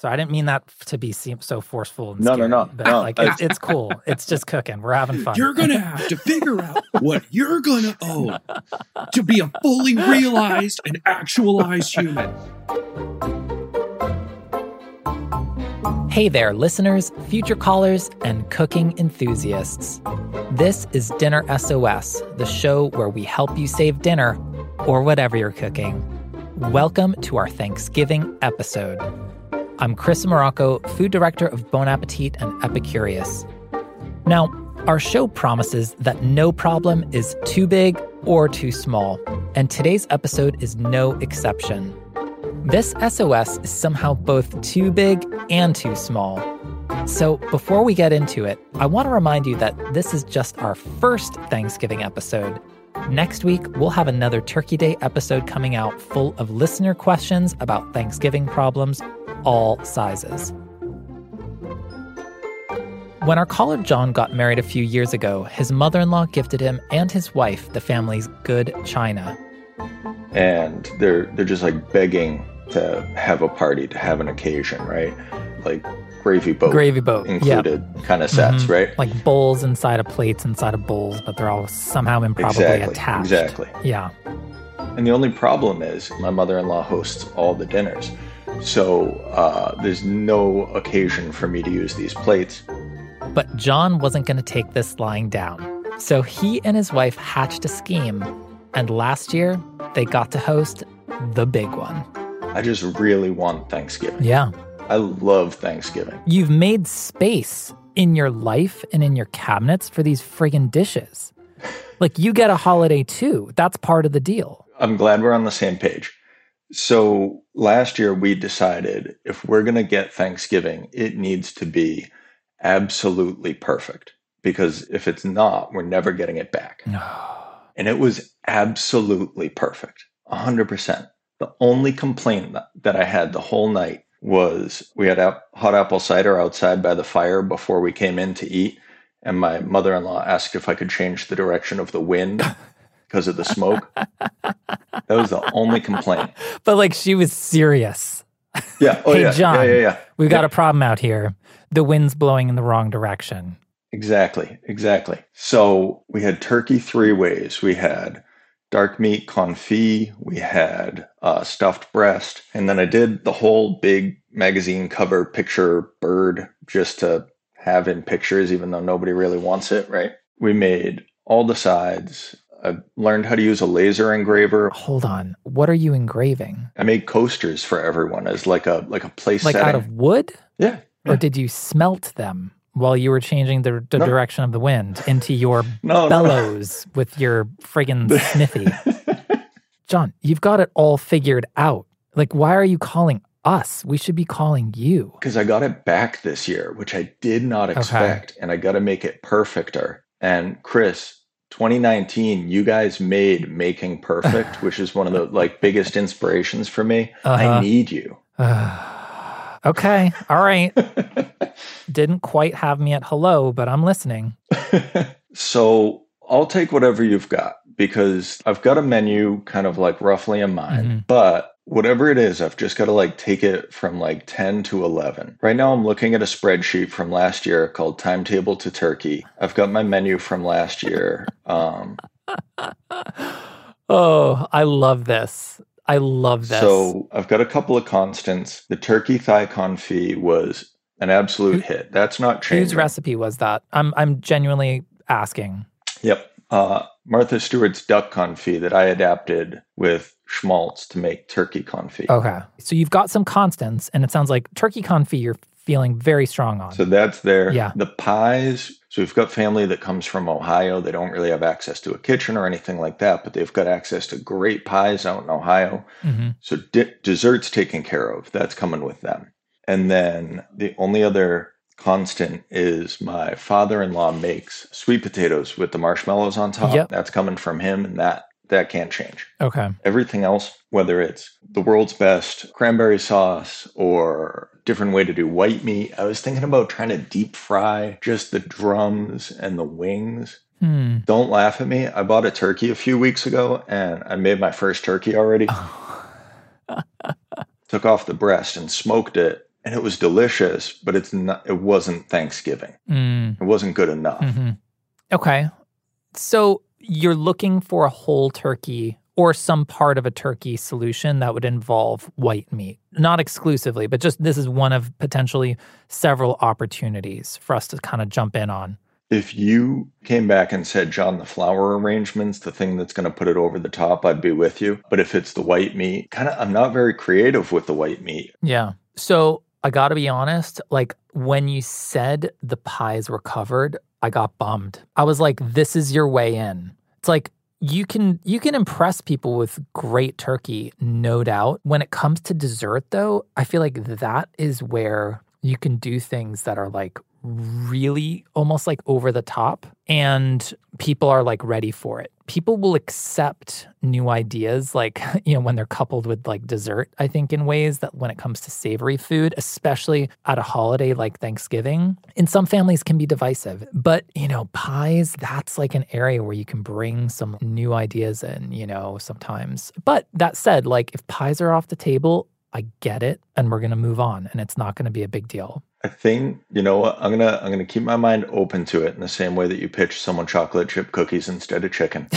So I didn't mean that to be so forceful. And No, no, scary, no, But no. like, it's, it's cool. It's just cooking. We're having fun. You're gonna have to figure out what you're gonna own to be a fully realized and actualized human. Hey there, listeners, future callers, and cooking enthusiasts. This is Dinner SOS, the show where we help you save dinner or whatever you're cooking. Welcome to our Thanksgiving episode. I'm Chris Morocco, food director of Bon Appetit and Epicurious. Now, our show promises that no problem is too big or too small, and today's episode is no exception. This SOS is somehow both too big and too small. So, before we get into it, I want to remind you that this is just our first Thanksgiving episode. Next week, we'll have another Turkey Day episode coming out full of listener questions about Thanksgiving problems, all sizes. When our caller John got married a few years ago, his mother in law gifted him and his wife the family's good china. and they're they're just like begging to have a party, to have an occasion, right? Like gravy boat Gravy boat. included kind of sets, Mhm. right? Like bowls inside of plates inside of bowls, but they're all somehow improbably exactly, attached. exactly. Yeah. And the only problem is my mother-in-law hosts all the dinners, so uh, there's no occasion for me to use these plates. But John wasn't going to take this lying down. So he and his wife hatched a scheme. And last year, they got to host the big one. I just really want Thanksgiving. Yeah. I love Thanksgiving. You've made space in your life and in your cabinets for these friggin' dishes. Like you get a holiday too. That's part of the deal. I'm glad we're on the same page. So last year we decided if we're going to get Thanksgiving, it needs to be absolutely perfect because if it's not, we're never getting it back. And it was absolutely perfect, 100%. The only complaint that, that I had the whole night was we had hot apple cider outside by the fire before we came in to eat. And my mother in law asked if I could change the direction of the wind because of the smoke. that was the only complaint. But like she was serious. Yeah. Oh, Hey, yeah. John, Yeah, yeah, yeah. We've got a problem out here. The wind's blowing in the wrong direction. Exactly, exactly. So we had turkey three ways. We had dark meat confit, we had uh, stuffed breast, and then I did the whole big magazine cover picture bird just to have in pictures, even though nobody really wants it, right? We made all the sides. I learned how to use a laser engraver. Hold on. What are you engraving? I made coasters for everyone as like a like a place Like setting. out of wood? yeah. Or did you smelt them while you were changing the, the No. direction of the wind into your No, no. bellows with your friggin' smithy? John, you've got it all figured out. Like, why are you calling us? We should be calling you. because I got it back this year, which I did not expect, and I got to make it perfecter. And Chris, 2019, you guys made making perfect, which is one of the like biggest inspirations for me. Uh-huh. I need you. okay. All right. Didn't quite have me at hello, but I'm listening. so I'll take whatever you've got because I've got a menu kind of like roughly in mind, Mhm. but whatever it is, I've just got to like take it from like 10 to 11. Right now, I'm looking at a spreadsheet from last year called Timetable to Turkey. I've got my menu from last year. Um, Oh, I love this. I love this. so I've got a couple of constants. The turkey thigh confit was an absolute hit. That's not whose recipe was that? I'm I'm genuinely asking. Yep. Uh, Martha Stewart's duck confit that I adapted with schmaltz to make turkey confit. Okay. So you've got some constants, and it sounds like turkey confit you're feeling very strong on. So that's there. Yeah. The pies. So we've got family that comes from Ohio. They don't really have access to a kitchen or anything like that, but they've got access to great pies out in Ohio. Mhm. So de- desserts taken care of. That's coming with them. And then the only other constant is my father-in-law makes sweet potatoes with the marshmallows on top. Yep. That's coming from him, and that that can't change. Okay. Everything else, whether it's the world's best cranberry sauce or different way to do white meat, I was thinking about trying to deep fry just the drums and the wings. Hmm. Don't laugh at me. I bought a turkey a few weeks ago and I made my first turkey already. Took off the breast and smoked it and it was delicious, but it's not it wasn't Thanksgiving. Mm. It wasn't good enough. hmm Okay. So you're looking for a whole turkey or some part of a turkey solution that would involve white meat. Not exclusively, but just this is one of potentially several opportunities for us to kind of jump in on. If you came back and said, John, the flour arrangement's the thing that's going to put it over the top, I'd be with you. But if it's the white meat, kind of, I'm not very creative with the white meat. Yeah. So I got to be honest, like when you said the pies were covered, I got bummed. I was like, this is your way in. It's like, you can you can impress people with great turkey no doubt. When it comes to dessert though i feel like that is where you can do things that are like really almost like over the top and people are like ready for it people will accept new ideas like you know when they're coupled with like dessert i think in ways that when it comes to savory food especially at a holiday like thanksgiving in some families can be divisive. But you know pies that's like an area where you can bring some new ideas in you know sometimes. But that said like if pies are off the table i get it and we're going to move on and it's not going to be a big deal I think you know what I'm gonna I'm gonna keep my mind open to it in the same way that you pitch someone chocolate chip cookies instead of chicken.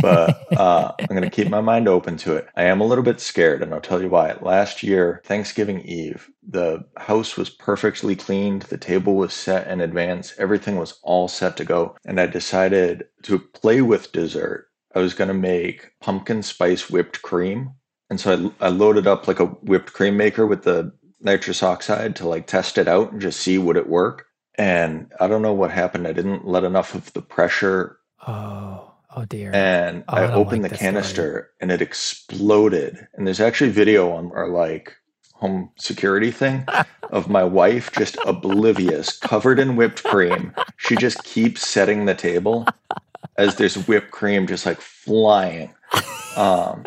but uh, I'm gonna keep my mind open to it. I am a little bit scared, and I'll tell you why. Last year, Thanksgiving Eve, the house was perfectly cleaned, the table was set in advance, everything was all set to go, and I decided to play with dessert. I was gonna make pumpkin spice whipped cream. And so I, I loaded up like a whipped cream maker with the nitrous oxide to like test it out and just see would it work. And I don't know what happened. I didn't let enough of the pressure oh oh dear and Oh, I I opened like the this story. canister and it exploded. And there's actually video on our like home security thing of my wife just oblivious, covered in whipped cream. She just keeps setting the table as there's whipped cream just like flying. Um,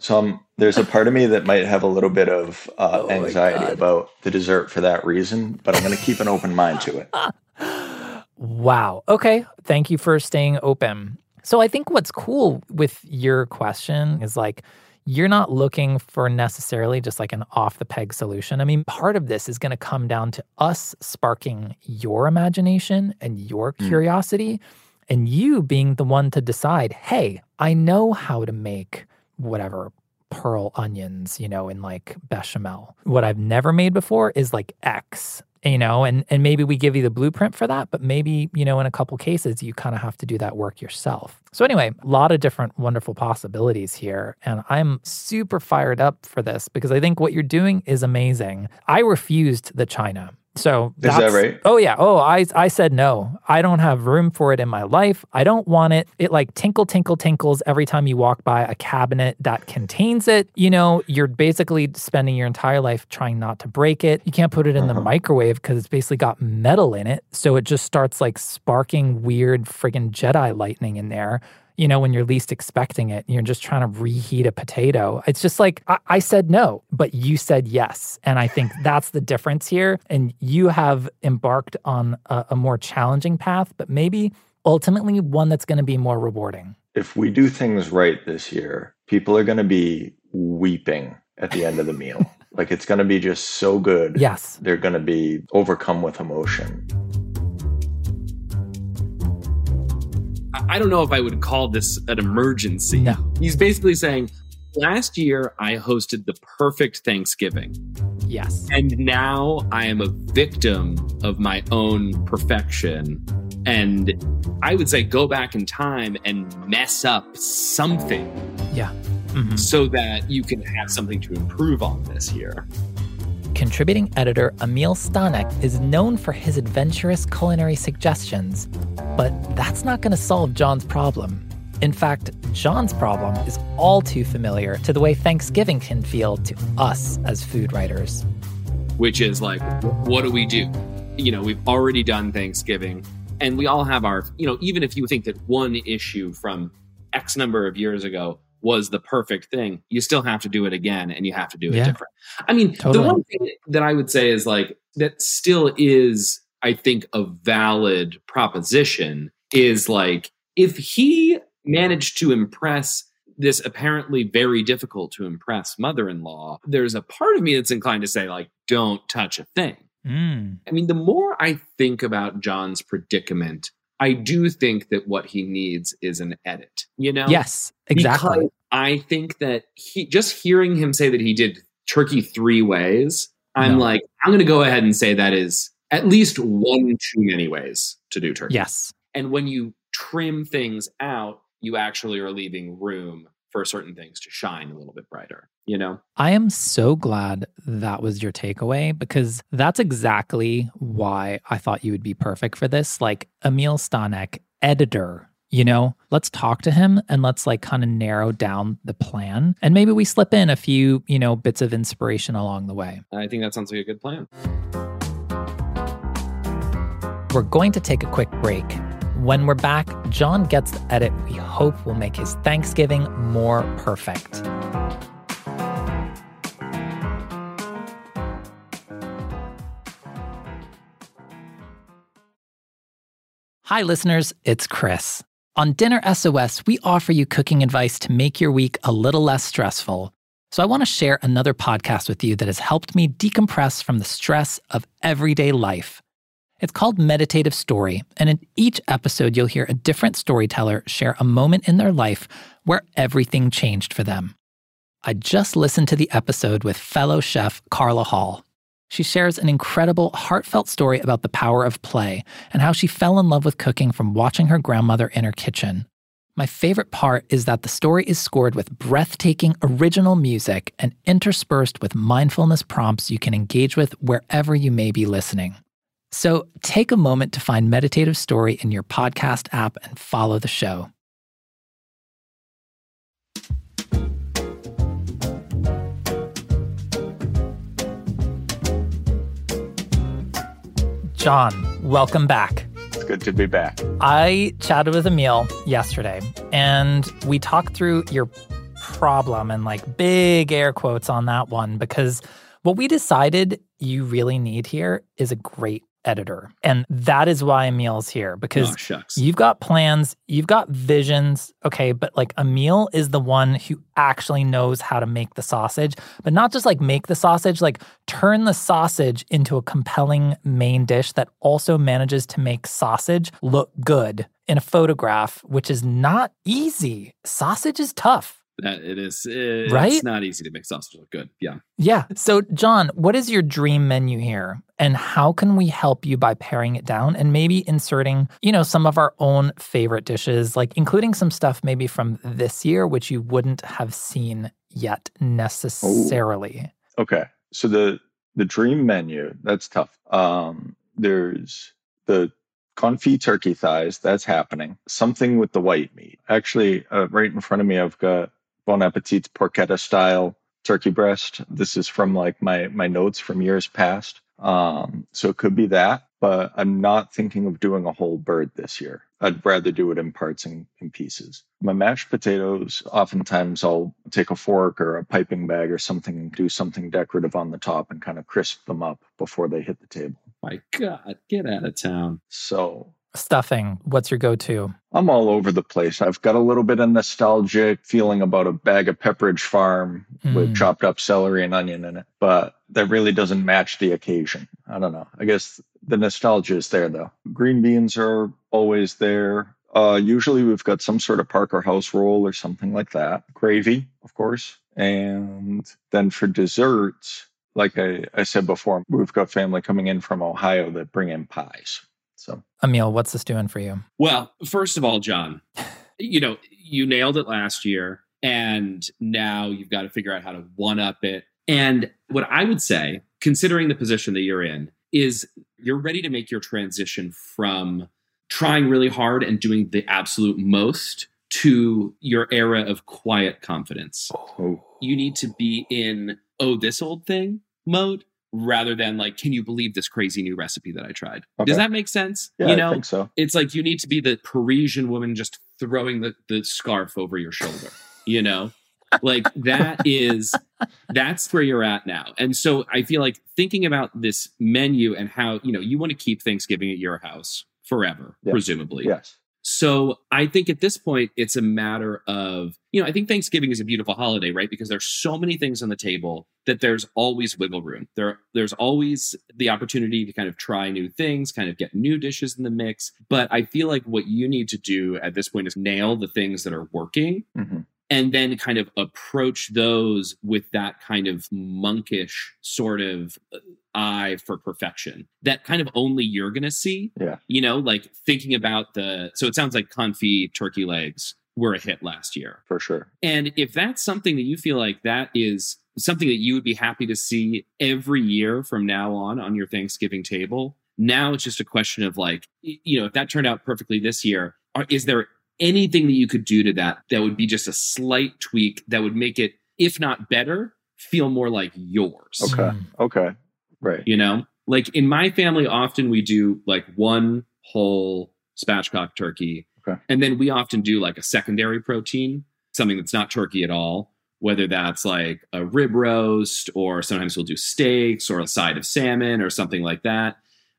so I'm, there's a part of me that might have a little bit of uh, Oh anxiety about the dessert for that reason, but I'm going to keep an open mind to it. Wow. Okay. Thank you for staying open. So I think what's cool with your question is like, you're not looking for necessarily just like an off the peg solution. I mean, part of this is going to come down to us sparking your imagination and your Mm. curiosity, and you being the one to decide, hey, I know how to make whatever pearl onions, you know, in like bechamel. What I've never made before is like X, you know, and and maybe we give you the blueprint for that, but maybe, you know, in a couple cases you kind of have to do that work yourself. So anyway, a lot of different wonderful possibilities here, and I'm super fired up for this because I think what you're doing is amazing. I refused the China. So Is that right? Oh yeah. Oh, I I said no. I don't have room for it in my life. I don't want it. It like tinkle tinkle tinkles every time you walk by a cabinet that contains it. You know, you're basically spending your entire life trying not to break it. You can't put it in the Uh-huh. microwave because it's basically got metal in it. So it just starts like sparking weird friggin' Jedi lightning in there you know, when you're least expecting it, you're just trying to reheat a potato. It's just like, I, I said no, but you said yes. And I think that's the difference here. And you have embarked on a, a more challenging path, but maybe ultimately one that's going to be more rewarding. If we do things right this year, people are going to be weeping at the end of the meal. like it's going to be just so good. Yes. They're going to be overcome with emotion. I don't know if I would call this an emergency. No. He's basically saying, last year I hosted the perfect Thanksgiving. Yes. And now I am a victim of my own perfection. And I would say go back in time and mess up something Yeah. Mhm. so that you can have something to improve on this year. Contributing editor Emil Stanek is known for his adventurous culinary suggestions, but that's not going to solve John's problem. In fact, John's problem is all too familiar to the way Thanksgiving can feel to us as food writers. Which is like, what do we do? You know, we've already done Thanksgiving, and we all have our, you know, even if you think that one issue from X number of years ago was the perfect thing, you still have to do it again and you have to do it Yeah. different. I mean, Totally. the one thing that I would say is like, that still is, I think, a valid proposition is like, if he managed to impress this apparently very difficult to impress mother in law, there's a part of me that's inclined to say, like, don't touch a thing. Mm. I mean, the more I think about John's predicament, I do think that what he needs is an edit, you know? Yes, exactly. Because I think that he just hearing him say that he did turkey three ways, I'm No. like, I'm going to go ahead and say that is at least one too many ways to do turkey. Yes. And when you trim things out, you actually are leaving room for certain things to shine a little bit brighter, you know? I am so glad that was your takeaway because that's exactly why I thought you would be perfect for this. Like Emil Stanek, editor, you know, let's talk to him and let's like kind of narrow down the plan. And maybe we slip in a few, you know, bits of inspiration along the way. I think that sounds like a good plan. We're going to take a quick break. When we're back, John gets the edit we hope will make his Thanksgiving more perfect. Hi, listeners, it's Chris. On Dinner SOS, we offer you cooking advice to make your week a little less stressful. So I want to share another podcast with you that has helped me decompress from the stress of everyday life. It's called Meditative Story, and in each episode, you'll hear a different storyteller share a moment in their life where everything changed for them. I just listened to the episode with fellow chef Carla Hall. She shares an incredible, heartfelt story about the power of play and how she fell in love with cooking from watching her grandmother in her kitchen. My favorite part is that the story is scored with breathtaking original music and interspersed with mindfulness prompts you can engage with wherever you may be listening. So take a moment to find Meditative Story in your podcast app and follow the show. John, welcome back. It's good to be back. I chatted with Emil yesterday and we talked through your problem and like big air quotes on that one because what we decided you really need here is a great editor. And that is why Emil's here because oh. You've got plans, you've got visions, okay, but like Emil is the one who actually knows how to make the sausage, but not just like make the sausage, like turn the sausage into a compelling main dish that also manages to make sausage look good in a photograph, which is not easy. Sausage is tough. That it is. It's Right? not easy to make sausage look good. Yeah. Yeah. So, John, what is your dream menu here? And how can we help you by paring it down and maybe inserting, you know, some of our own favorite dishes, like including some stuff maybe from this year, which you wouldn't have seen yet necessarily? Okay. So the the dream menu, that's tough. Um there's the confit turkey thighs, that's happening. Something with the white meat. Actually, uh, right in front of me I've got Bon Appetit's porchetta style turkey breast. This is from like my my notes from years past. Um so it could be that, but I'm not thinking of doing a whole bird this year. I'd rather do it in parts and in pieces. My mashed potatoes, oftentimes I'll take a fork or a piping bag or something and do something decorative on the top and kind of crisp them up before they hit the table. My God, get out of town. So Stuffing, what's your go to? I'm all over the place. I've got a little bit of nostalgic feeling about a bag of Pepperidge Farm with Mm. chopped up celery and onion in it, but that really doesn't match the occasion. I don't know. I guess the nostalgia is there though. Green beans are always there. Uh, usually we've got some sort of Parker House roll or something like that. Gravy, of course. And then for desserts, like I, I said before, we've got family coming in from Ohio that bring in pies. So Emil, what's this doing for you? Well, first of all, John, you know, you nailed it last year, and now you've got to figure out how to one up it. And what I would say considering the position that you're in, is you're ready to make your transition from trying really hard and doing the absolute most to your era of quiet confidence. Oh, You need to be in, oh, this old thing mode rather than like, can you believe this crazy new recipe that I tried? Okay. Does that make sense? yeah, you I know, think so. it's like you need to be the Parisian woman just throwing the, the scarf over your shoulder, you know? Like that is that's where you're at now. And so I feel like thinking about this menu and how, you know, you want to keep Thanksgiving at your house forever, Yeah. presumably. Yes. So I think at this point, it's a matter of, you know, I think Thanksgiving is a beautiful holiday, right? Because there's so many things on the table that there's always wiggle room. There, there's always the opportunity to kind of try new things, kind of get new dishes in the mix. But I feel like what you need to do at this point is nail the things that are working hmm and then kind of approach those with that kind of monkish sort of uh, eye for perfection that kind of only you're going to see. Yeah. You know, like thinking about the, so it sounds like confit turkey legs were a hit last year. For sure. And if that's something that you feel like that is something that you would be happy to see every year from now on on your Thanksgiving table, now it's just a question of like, you know, if that turned out perfectly this year, are, is there anything that you could do to that that would be just a slight tweak that would make it, if not better, feel more like yours? Okay. Mm. Okay. Right. You know, like in my family, often we do like one whole spatchcock turkey. Okay. And then we often do like a secondary protein, something that's not turkey at all, whether that's like a rib roast or sometimes we'll do steaks or a side of salmon or something like that.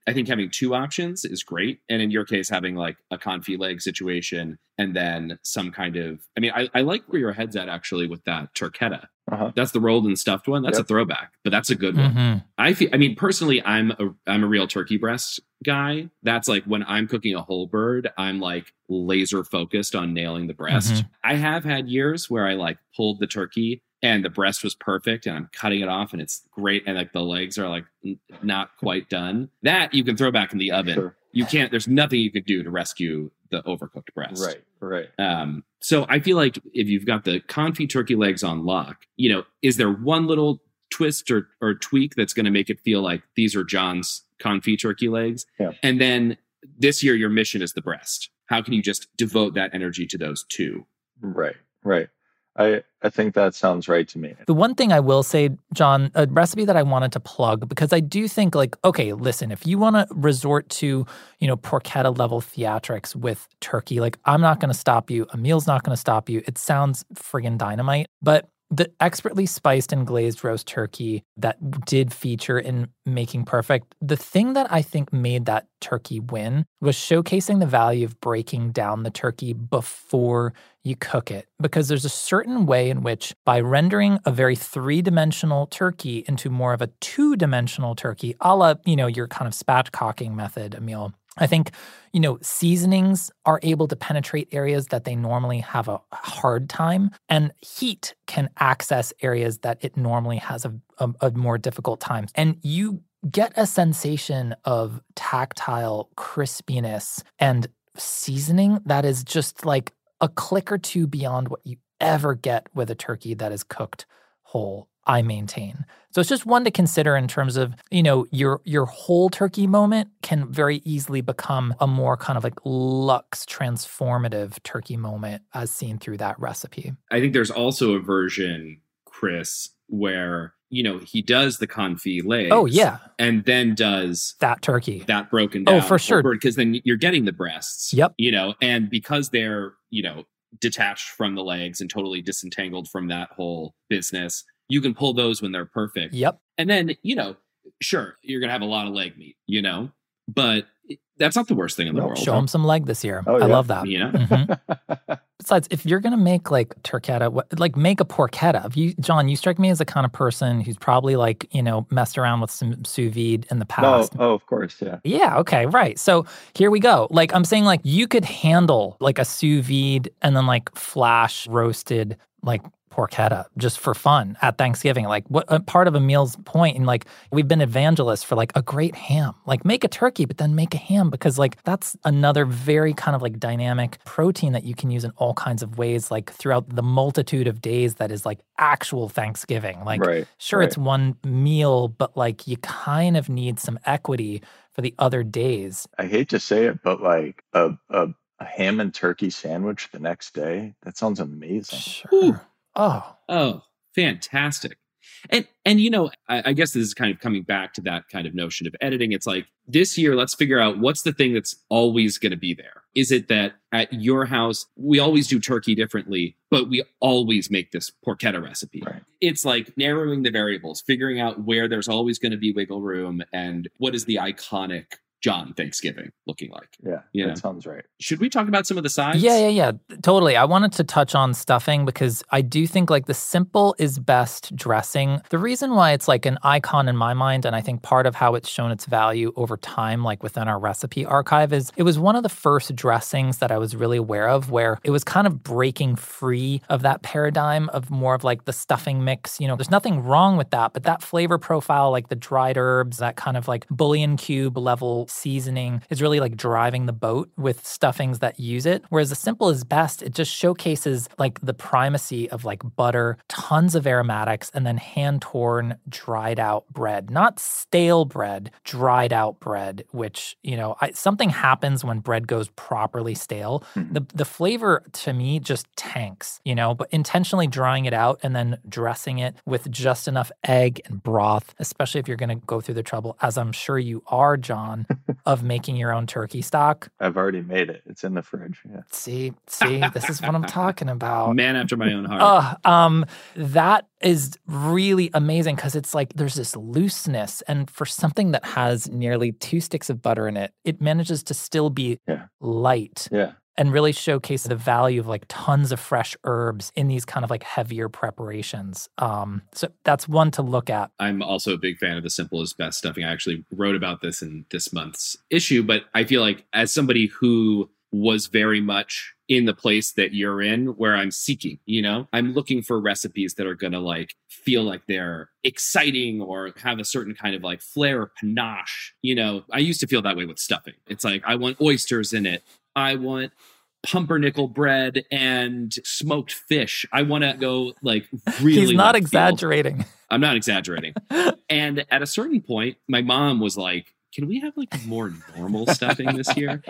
I think having two options is great. And in your case, having like a confit leg situation and then some kind of, I mean, I, I like where your head's at actually with that turketta. Uh-huh. That's the rolled and stuffed one. That's Yep. a throwback, but that's a good one. Mhm. I feel. I mean, personally, I'm a I'm a real turkey breast guy. That's like when I'm cooking a whole bird, I'm like laser focused on nailing the breast. Mhm. I have had years where I like pulled the turkey and the breast was perfect, and I'm cutting it off and it's great, and like the legs are like n- not quite done. That you can throw back in the oven. Sure. You can't. There's nothing you could do to rescue the overcooked breast. Right. Right. Um, so I feel like if you've got the confit turkey legs on lock, you know, is there one little twist or, or tweak that's going to make it feel like these are John's confit turkey legs? Yeah. And then this year, your mission is the breast. How can you just devote that energy to those two? Right. Right. I I think that sounds right to me. The one thing I will say, John, a recipe that I wanted to plug because I do think like, okay, listen, if you want to resort to, you know, porchetta level theatrics with turkey, like I'm not going to stop you. Emil's not going to stop you. It sounds friggin' dynamite, but the expertly spiced and glazed roast turkey that did feature in Making Perfect, the thing that I think made that turkey win was showcasing the value of breaking down the turkey before you cook it. Because there's a certain way in which, by rendering a very three dimensional turkey into more of a two dimensional turkey, a la, you know, your kind of spatchcocking method, Emil, I think, you know, seasonings are able to penetrate areas that they normally have a hard time, and heat can access areas that it normally has a, a, a more difficult time. And you get a sensation of tactile crispiness and seasoning that is just like a click or two beyond what you ever get with a turkey that is cooked whole. I maintain. So it's just one to consider in terms of, you know, your your whole turkey moment can very easily become a more kind of like luxe transformative turkey moment as seen through that recipe. I think there's also a version, Chris, where, you know, he does the confit legs. Oh yeah, And then does that turkey. that broken oh, down. Oh, for sure. Because then you're getting the breasts. Yep. You know, and because they're, you know, detached from the legs and totally disentangled from that whole business, you can pull those when they're perfect. Yep. And then, you know, sure, you're going to have a lot of leg meat, you know, but that's not the worst thing in the No, world. Show them some leg this year. Oh, I yeah. love that. You know? Mhm. Besides, if you're gonna make like turketta, like make a porchetta. If you, John, you strike me as the kind of person who's probably like you know messed around with some sous vide in the no. past. Oh, of course. Yeah. Yeah, okay, right. So here we go. Like I'm saying, like you could handle like a sous vide and then like flash roasted like porchetta just for fun at Thanksgiving. Like what uh, part of Emil's point? and like we've been evangelists for like a great ham. Like make a turkey but then make a ham because like that's another very kind of like dynamic protein that you can use in all kinds of ways like throughout the multitude of days that is like actual Thanksgiving. Like right, sure right. it's one meal but like you kind of need some equity for the other days. I hate to say it, but like a, a, a ham and turkey sandwich the next day, that sounds amazing. Sure. Ooh. Oh. Oh, fantastic. And and you know, I, I, guess this is kind of coming back to that kind of notion of editing. It's like this year, let's figure out what's the thing that's always going to be there. Is it that at your house we always do turkey differently, but we always make this porchetta recipe? Right. It's like narrowing the variables, figuring out where there's always going to be wiggle room, and what is the iconic John Thanksgiving looking like. Yeah, Yeah. that sounds right. Should we talk about some of the sides? Yeah, yeah, yeah. Totally. I wanted to touch on stuffing because I do think like the simple is best dressing. The reason why it's like an icon in my mind, and I think part of how it's shown its value over time, like within our recipe archive, is it was one of the first dressings that I was really aware of where it was kind of breaking free of that paradigm of more of like the stuffing mix. You know, there's nothing wrong with that, but that flavor profile, like the dried herbs, that kind of like bouillon cube level seasoning is really like driving the boat with stuffings that use it. Whereas the simple is best, it just showcases like the primacy of like butter, tons of aromatics, and then hand torn, dried out bread. Not stale bread, dried out bread, which, you know, I, something happens when bread goes properly stale. Mhm. The, the flavor to me just tanks, you know, but intentionally drying it out and then dressing it with just enough egg and broth, especially if you're going to go through the trouble, as I'm sure you are, John, of making your own turkey stock. I've already made it. It's in the fridge. Yeah. See, see, this is what I'm talking about. Man after my own heart. Oh, um, that is really amazing because it's like there's this looseness, and for something that has nearly two sticks of butter in it, it manages to still be Yeah. light Yeah. And really showcase the value of like tons of fresh herbs in these kind of like heavier preparations. Um, so that's one to look at. I'm also a big fan of the simple is best stuffing. I actually wrote about this in this month's issue, but I feel like as somebody who was very much in the place that you're in where I'm seeking, you know, I'm looking for recipes that are going to like feel like they're exciting or have a certain kind of like flair or panache. You know, I used to feel that way with stuffing. It's like I want oysters in it. I want pumpernickel bread and smoked fish. I want to go like really He's not left field. exaggerating. I'm not exaggerating. and at a certain point, my mom was like, "Can we have like more normal stuffing this year?"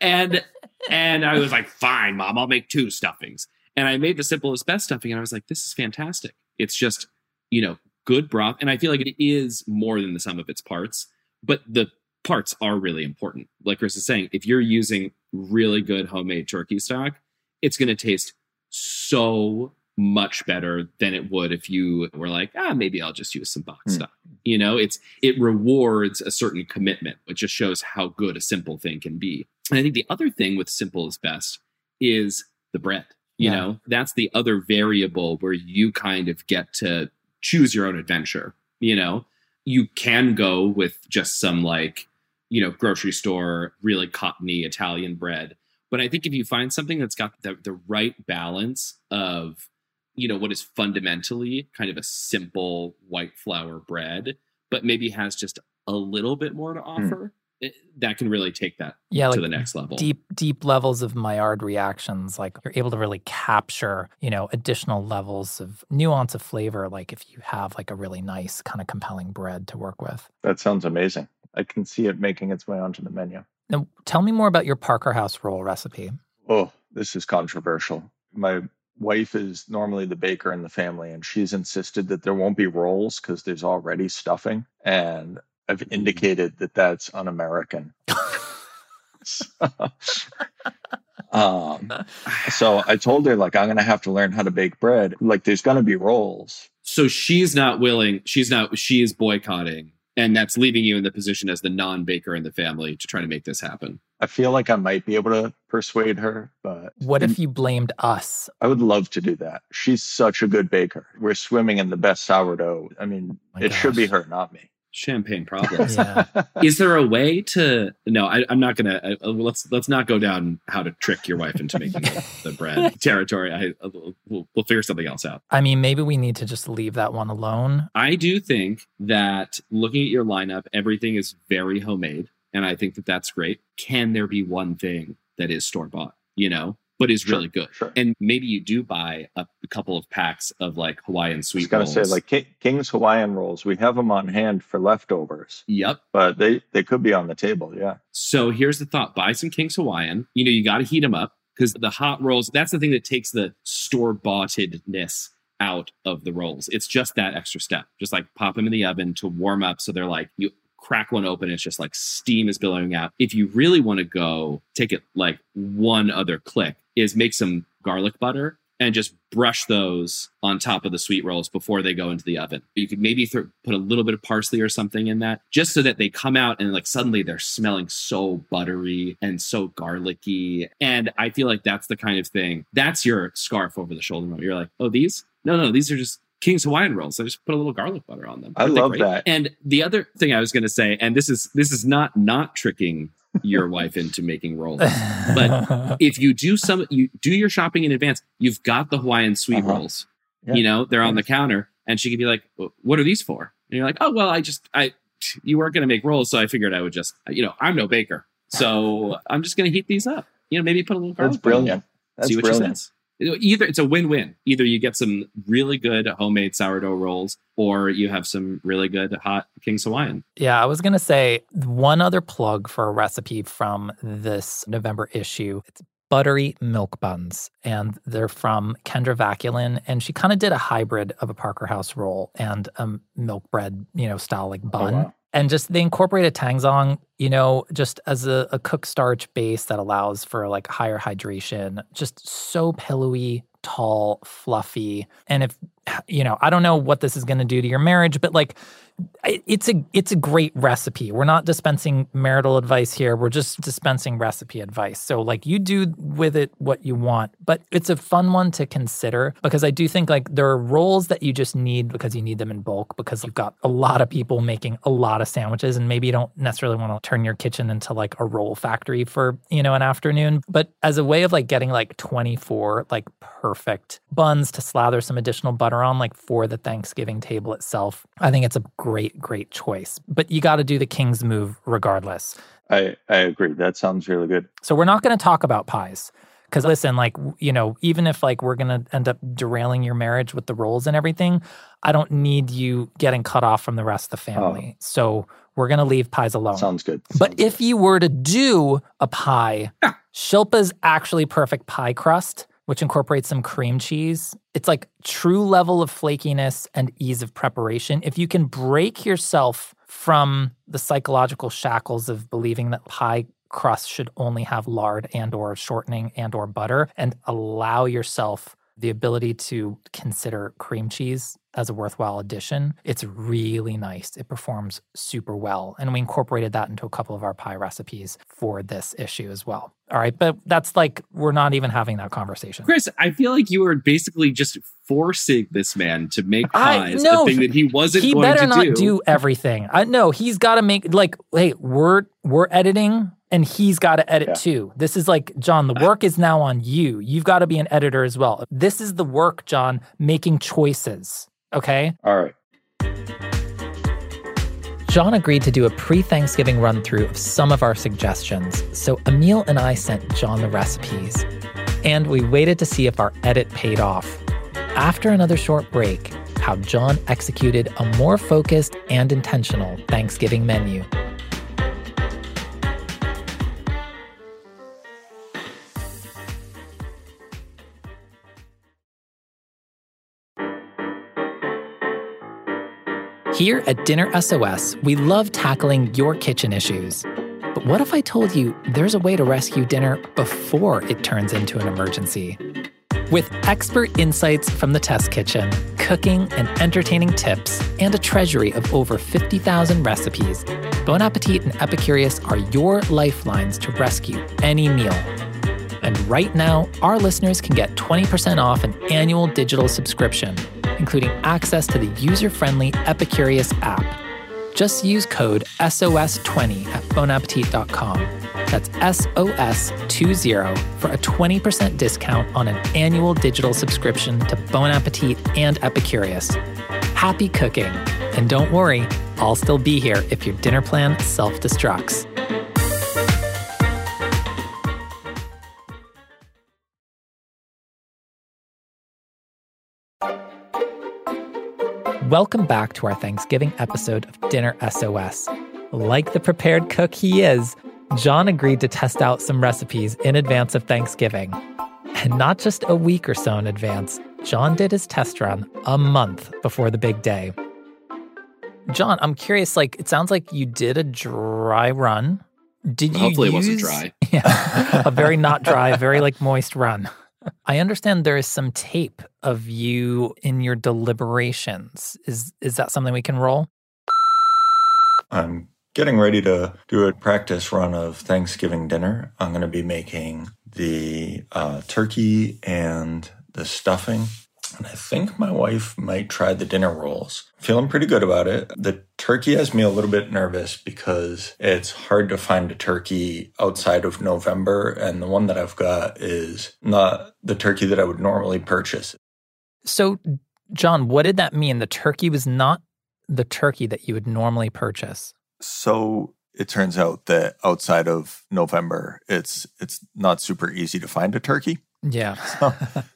And and I was like, "Fine, mom, I'll make two stuffings." And I made the simplest best stuffing, and I was like, "This is fantastic. It's just, you know, good broth." And I feel like it is more than the sum of its parts, but the parts are really important. Like Chris is saying, if you're using really good homemade turkey stock, it's going to taste so much better than it would if you were like, ah, maybe I'll just use some box Hmm. stock. You know, it's it rewards a certain commitment, which just shows how good a simple thing can be. And I think the other thing with simple is best is the bread. You Yeah. know, that's the other variable where you kind of get to choose your own adventure. You know, you can go with just some like, you know, grocery store, really cottony Italian bread. But I think if you find something that's got the, the right balance of, you know, what is fundamentally kind of a simple white flour bread, but maybe has just a little bit more to hmm. offer, it- that can really take that Yeah, to like the next level. deep deep levels of Maillard reactions like you're able to really capture you know additional levels of nuance of flavor like if you have like a really nice kind of compelling bread to work with That sounds amazing. I can see it making its way onto the menu. now tell me more about your parker house roll recipe Oh, this is controversial. My wife is normally the baker in the family, and she's insisted that there won't be rolls because there's already stuffing. And I've indicated that that's un American. um, so I told her, like, I'm going to have to learn how to bake bread. Like, there's going to be rolls. so she's not willing, she's not, she is boycotting. And that's leaving you in the position as the non baker in the family to try to make this happen. I feel like I might be able to persuade her, but what if mm. you blamed us I would love to do that. She's such a good baker. We're swimming in the best sourdough. I mean, oh My it should be her, not me. Champagne problems. Yeah. Is there a way to? No, I, I'm not gonna. I, uh, let's let's not go down how to trick your wife into making the, the bread territory. I uh, we'll, we'll figure something else out. I mean, maybe we need to just leave that one alone. I do think that looking at your lineup, everything is very homemade, and I think that that's great. Can there be one thing that is store bought? You know, but is Sure, really good. sure. And maybe you do buy a, a couple of packs of like Hawaiian sweet. I was gonna rolls. say like Ki- King's Hawaiian rolls. We have them on hand for leftovers, yep. but they they could be on the table. Yeah, So here's the thought: buy some King's Hawaiian. You know, you got to heat them up because the hot rolls. That's the thing that takes the store boughtedness out of the rolls. It's just that extra step. Just like pop them in the oven to warm up, so they're like you crack one open. It's just like steam is billowing out. If you really want to go, take it like one other click. Is make some garlic butter and just brush those on top of the sweet rolls before they go into the oven. You could maybe th- put a little bit of parsley or something in that just so that they come out and like suddenly they're smelling so buttery and so garlicky. And I feel like that's the kind of thing that's your scarf over the shoulder moment. You're like, oh, these? No, no, these are just King's Hawaiian rolls. I just put a little garlic butter on them. I Aren't love that. And the other thing I was going to say, and this is this is not not tricking your wife into making rolls But- if you do some you do your shopping in advance you've got the hawaiian sweet Uh-huh. rolls Yeah. you know they're on the counter and she could be like what are these for and you're like oh well i just i you weren't going to make rolls so i figured i would just you know i'm no baker so i'm just going to heat these up you know maybe put a little garlic that's brilliant. That's see what brilliant. she says either it's a win-win either you get some really good homemade sourdough rolls or you have some really good hot king's hawaiian Yeah, I was going to say one other plug for a recipe from this November issue. It's buttery milk buns, and they're from Kendra Vaculin. And she kind of did a hybrid of a Parker House roll and a milk bread, you know, style like oh, bun. wow. And just they incorporate a tangzhong, you know, just as a, a cooked starch base that allows for like higher hydration. Just so pillowy, tall, fluffy. And if you know, I don't know what this is going to do to your marriage, but like it's a it's a great recipe. We're not dispensing marital advice here. We're just dispensing recipe advice. So like you do with it what you want, but it's a fun one to consider because I do think like there are rolls that you just need because you need them in bulk because you've got a lot of people making a lot of sandwiches and maybe you don't necessarily want to turn your kitchen into like a roll factory for, you know, an afternoon, but as a way of like getting like 24 like perfect buns to slather some additional butter on like for the Thanksgiving table itself, I think it's a great great choice. But you got to do the king's move regardless. I I agree. That sounds really good. So we're not going to talk about pies. Because listen, like, you know, even if like we're going to end up derailing your marriage with the rolls and everything, I don't need you getting cut off from the rest of the oh. family. So we're going to leave pies alone. Sounds good. But Sounds if you were to do a pie, Shilpa's actually perfect pie crust, which incorporates some cream cheese. It's like true level of flakiness and ease of preparation. If you can break yourself from the psychological shackles of believing that pie crust should only have lard and or shortening and or butter and allow yourself the ability to consider cream cheese as a worthwhile addition. It's really nice. It performs super well. And we incorporated that into a couple of our pie recipes for this issue as well. All right. But that's like, we're not even having that conversation. Chris, I feel like you are basically just forcing this man to make I- no, a thing that he wasn't he going better not do. do, everything. I no, he's got to make like, hey, we're we're editing, and he's got to edit Yeah. too. This is like John. The work is now on you. You've got to be an editor as well. This is the work, John, making choices. Okay. All right. John agreed to do a pre Thanksgiving run through of some of our suggestions, so Emil and I sent John the recipes. And we waited to see if our edit paid off. After another short break, how John executed a more focused and intentional Thanksgiving menu. Here at Dinner SOS, we love tackling your kitchen issues. But what if I told you there's a way to rescue dinner before it turns into an emergency? With expert insights from the test kitchen, cooking and entertaining tips, and a treasury of over 50,000 recipes, Bon Appetit and Epicurious are your lifelines to rescue any meal. And right now, our listeners can get 20% off an annual digital subscription, including access to the user friendly Epicurious app. Just use code SOS20 at bonappetit.com. That's SOS20 for a 20% discount on an annual digital subscription to Bon Appetit and Epicurious. Happy cooking! And don't worry, I'll still be here if your dinner plan self destructs. Welcome back to our Thanksgiving episode of Dinner SOS. Like the prepared cook he is, John agreed to test out some recipes in advance of Thanksgiving. And not just a week or so in advance, John did his test run a month before the big day. John, I'm curious, like, it sounds like you did a dry run. Did you Hopefully use, it wasn't dry. Yeah, a very not dry, very like moist run. I understand there is some tape of you in your deliberations. Is is that something we can roll? I'm getting ready to do a practice run of Thanksgiving dinner. I'm going to be making the uh, turkey and the stuffing. And I think my wife might try the dinner rolls. Feeling pretty good about it. The turkey has me a little bit nervous because it's hard to find a turkey outside of November. And the one that I've got is not the turkey that I would normally purchase. So, John, what did that mean? The turkey was not the turkey that you would normally purchase. So it turns out that outside of November, it's it's not super easy to find a turkey. Yeah. So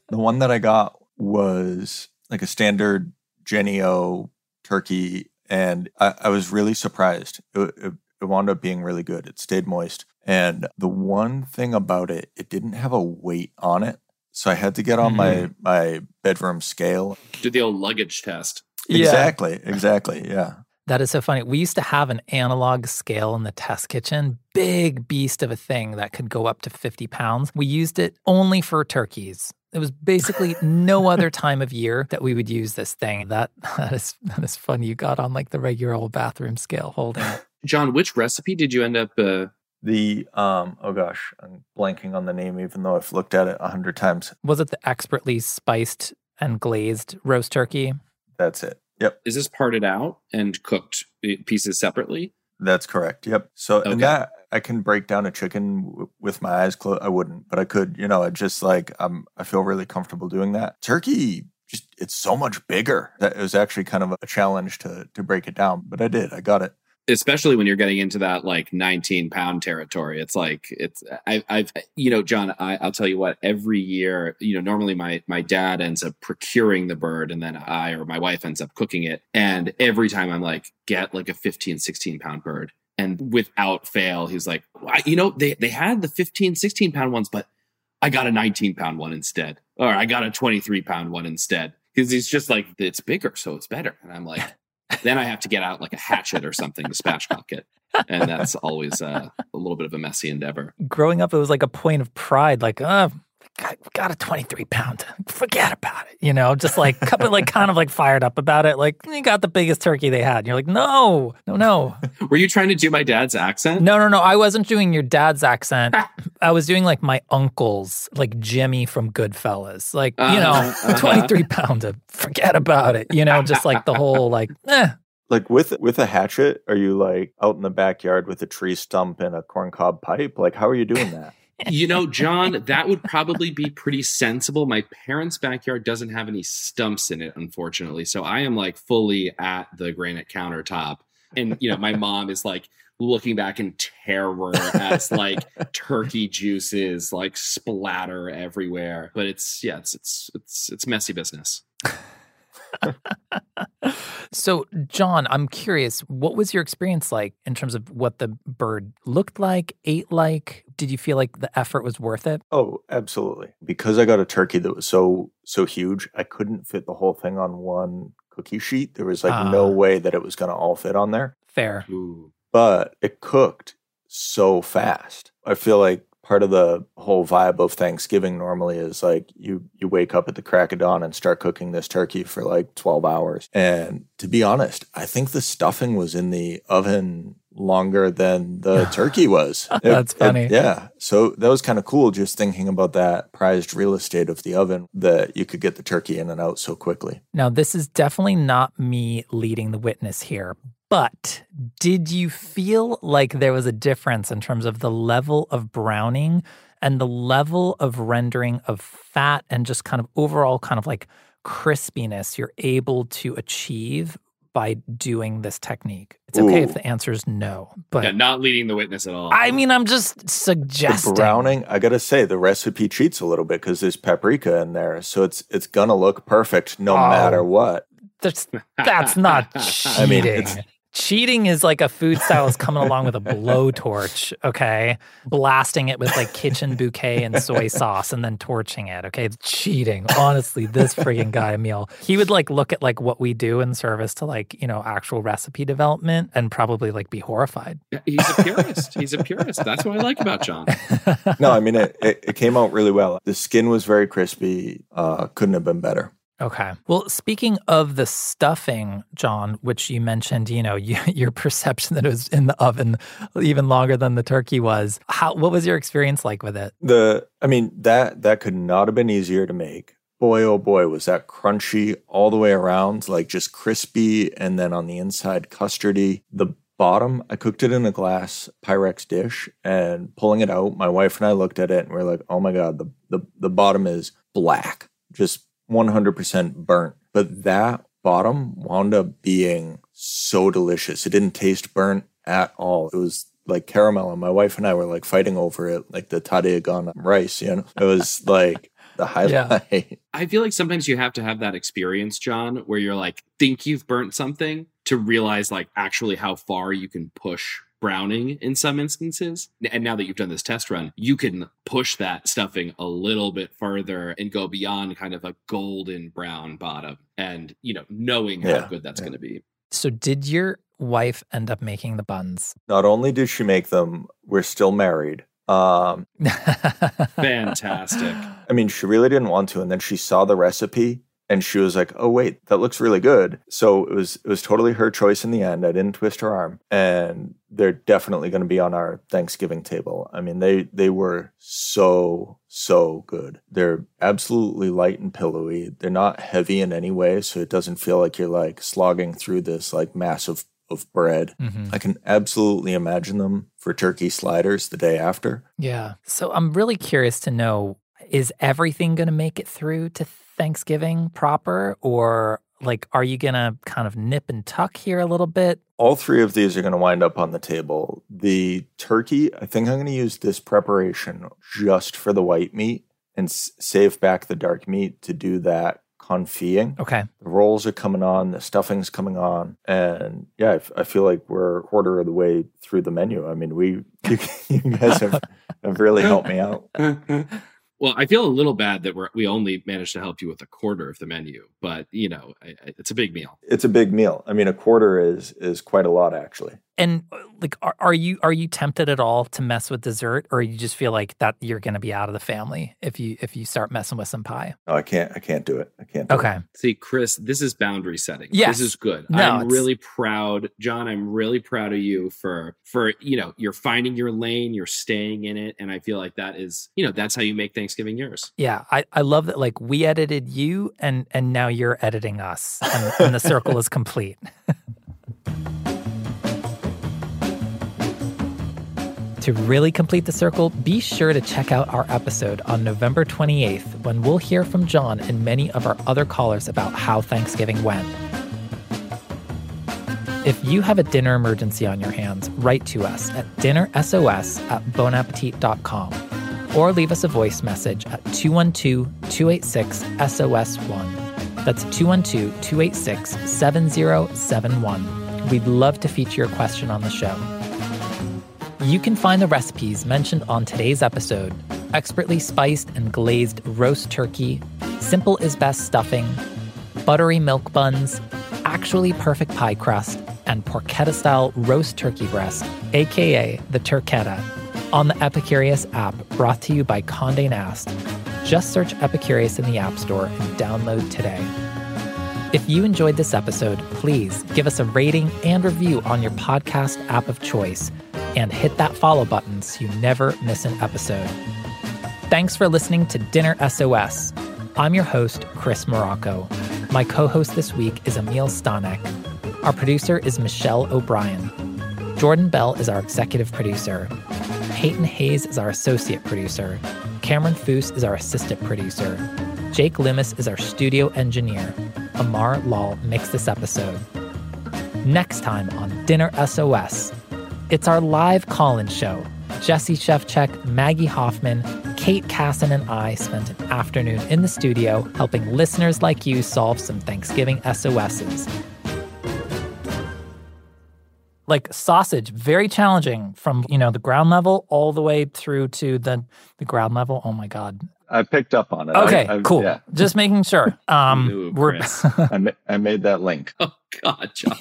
the one that I got was like a standard Jennie-O turkey, and I, I was really surprised. It, it, it wound up being really good. It stayed moist, and the one thing about it, it didn't have a weight on it, so I had to get on my mm-hmm. my bedroom scale. Do the old luggage test. Yeah. Exactly, exactly, yeah. That is so funny. We used to have an analog scale in the test kitchen, big beast of a thing that could go up to 50 pounds. We used it only for turkeys. It was basically no other time of year that we would use this thing. That that is that is funny. You got on like the regular old bathroom scale holding it. John, which recipe did you end up? Uh, The um oh gosh, I'm blanking on the name, even though I've looked at it a hundred times. Was it the expertly spiced and glazed roast turkey? That's it. Yep, is this parted out and cooked pieces separately? that's correct. Yep. So Okay. and that I can break down a chicken w- with my eyes closed. I wouldn't, but I could. You know, I just like um I feel really comfortable doing that. Turkey just it's so much bigger. That it was actually kind of a challenge to to break it down, but I did. I got it. Especially when you're getting into that like 19 pound territory it's like it's I, i've you know john I, i'll tell you what every year you know normally my my dad ends up procuring the bird and then i or my wife ends up cooking it. And every time i'm like get like a 15 16 pound bird. And without fail he's like "Why- you know they they had the 15 16 pound ones but i got a 19 pound one instead. Or i got a 23 pound one instead. Because he's just like it's bigger so it's better. And i'm like then I have to get out like a hatchet or something to spatchcock it. And that's always uh, a little bit of a messy endeavor. Growing up, it was like a point of pride, like, oh, got, got a 23 pound. Forget about it. You know, just like, couple, like kind of like fired up about it. Like, you got the biggest turkey they had. And you're like, no, no, no. Were you trying to do my dad's accent? No, no, no. I wasn't doing your dad's accent. I was doing like my uncle's, like Jimmy from Goodfellas. Like, you know, Uh-huh, uh-huh. 23 pound forget about it. You know, just like the whole, like, eh. Like with with a hatchet, are you like out in the backyard with a tree stump and a corncob pipe? Like how are you doing that? You know, John, that would probably be pretty sensible. My parents' backyard doesn't have any stumps in it, unfortunately. So I am like fully at the granite countertop. And, you know, my mom is like looking back in terror as like turkey juices like splatter everywhere. But it's, yeah, it's, it's, it's, it's messy business. So, John, I'm curious, what was your experience like in terms of what the bird looked like, ate like? Did you feel like the effort was worth it? Oh, absolutely. Because I got a turkey that was so so huge, I couldn't fit the whole thing on one cookie sheet. There was like no Ah. way that it was going to all fit on there. Fair. Ooh. But it cooked so fast. I feel like part of the whole vibe of Thanksgiving normally is like you you wake up at the crack of dawn and start cooking this turkey for like 12 hours. And to be honest, I think the stuffing was in the oven longer than the turkey was. It- That's it- funny. yeah. So that was kind of cool just thinking about that prized real estate of the oven that you could get the turkey in and out so quickly. Now, this is definitely not me leading the witness here, But did you feel like there was a difference in terms of the level of browning and the level of rendering of fat and just kind of overall kind of like crispiness you're able to achieve by doing this technique? It's okay Ooh. if the answer is no, but yeah, not leading the witness at all. I mean, I'm just The suggesting. browning, I gotta say, the recipe cheats a little bit because there's paprika in there, so it's it's gonna look perfect no Oh. matter what. That's, that's not cheating. I mean, it's- cheating is like a food stylist coming along with a blowtorch, okay? Blasting it with like kitchen bouquet and soy sauce and then torching it, okay? It's cheating. Honestly, this friggin' guy, Emil, he would like look at like what we do in service to like, you know, actual recipe development and probably like be horrified. He's a purist. He's a purist. That's what I like about John. No, I mean it, it, it came out really well. The skin was very crispy. Uh, couldn't have been better. Okay. Well, speaking of the stuffing, John, which you mentioned, you know, you, your perception that it was in the oven even longer than the turkey was. How? What was your experience like with it? The I mean that that could not have been easier to make. Boy, oh boy, was that crunchy all the way around, like just crispy, and then on the inside custardy. The bottom, I cooked it in a glass Pyrex dish, and pulling it out, my wife and I looked at it and we are like, "Oh my god, the the the bottom is black, just 100% burnt." But that bottom wound up being so delicious. It didn't taste burnt at all. It was like caramel, and my wife and I were like fighting over it, like the tahdig on rice. You know, it was like the highlight. I feel like sometimes you have to have that experience, John, where you're like, think you've burnt something to realize like actually how far you can push browning in some instances. And now that you've done this test run, you can push that stuffing a little bit further and go beyond kind of a golden brown bottom and, you know, knowing how good that's yeah. going to be. So, did your wife end up making the buns? Not only did she make them, we're still married. Um, Fantastic. I mean, she really didn't want to, and then she saw the recipe and she was like, "Oh wait, that looks really good." So it was it was totally her choice in the end. I didn't twist her arm, and they're definitely going to be on our Thanksgiving table. I mean, they they were so so good. They're absolutely light and pillowy. They're not heavy in any way, so it doesn't feel like you're like slogging through this like massive of bread. Mhm. I can absolutely imagine them for turkey sliders the day after. Yeah. So, I'm really curious to know is everything going to make it through to Thanksgiving proper? Or like, are you going to kind of nip and tuck here a little bit? All three of these are going to wind up on the table. The turkey, I think I'm going to use this preparation just for the white meat and s- save back the dark meat to do that confitting. Okay. The rolls are coming on, the stuffing's coming on, and yeah, I, f- I feel like we're a quarter of the way through the menu. I mean, we you, you guys have, have really helped me out. well, I feel a little bad that we're, we only managed to help you with a quarter of the menu, but you know, I, I, it's a big meal. It's a big meal. I mean, a quarter is is quite a lot actually. And like, are, are you are you tempted at all to mess with dessert, or you just feel like that you're going to be out of the family if you if you start messing with some pie? No, I can't. I can't do it. I can't. Do Okay. See, Chris, this is boundary setting. Yes. This is good. No, I'm it's- really proud, John. I'm really proud of you for for you know you're finding your lane, you're staying in it, and I feel like that is you know that's how you make Thanksgiving yours. Yeah, I, I love that. Like we edited you, and and now you're editing us, and, and the circle is complete. To really complete the circle, be sure to check out our episode on November 28th when we'll hear from John and many of our other callers about how Thanksgiving went. If you have a dinner emergency on your hands, write to us at dinnersos at bonappetit.com or leave us a voice message at 212 286 SOS1. That's 212 286 7071. We'd love to feature your question on the show. You can find the recipes mentioned on today's episode expertly spiced and glazed roast turkey, simple is best stuffing, buttery milk buns, actually perfect pie crust, and porchetta style roast turkey breast, aka the turketta, on the Epicurious app brought to you by Conde Nast. Just search Epicurious in the App Store and download today. If you enjoyed this episode, please give us a rating and review on your podcast app of choice and hit that follow button so you never miss an episode. Thanks for listening to Dinner SOS. I'm your host, Chris Morocco. My co host this week is Emil Stanek. Our producer is Michelle O'Brien. Jordan Bell is our executive producer. Peyton Hayes is our associate producer. Cameron Foose is our assistant producer. Jake Loomis is our studio engineer. Amar Lal mixed this episode. Next time on Dinner SOS, it's our live call in show. Jesse Szewczyk, Maggie Hoffman, Kate Casson, and I spent an afternoon in the studio helping listeners like you solve some Thanksgiving SOSs like sausage very challenging from you know the ground level all the way through to the the ground level. Oh my god. I picked up on it. okay I, I, cool. Yeah, just making sure. Um Ooh, we're I, ma- I made that link. Oh God, John.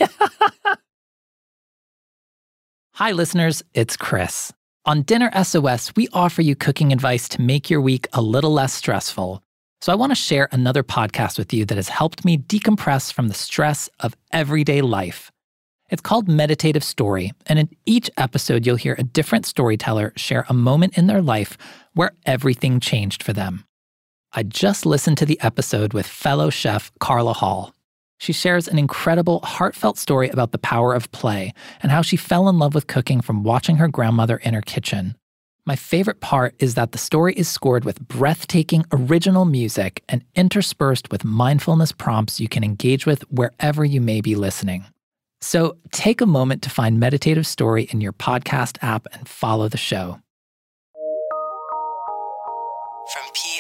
hi listeners. It's chris. On dinner sos we offer you cooking advice to make your week a little less stressful. So i want to share another podcast with you that has helped me decompress from the stress of everyday life It's called Meditative Story, and in each episode, you'll hear a different storyteller share a moment in their life where everything changed for them. I just listened to the episode with fellow chef Carla Hall. She shares an incredible, heartfelt story about the power of play and how she fell in love with cooking from watching her grandmother in her kitchen. My favorite part is that the story is scored with breathtaking original music and interspersed with mindfulness prompts you can engage with wherever you may be listening. So take a moment to find Meditative Story in your podcast app and follow the show. From P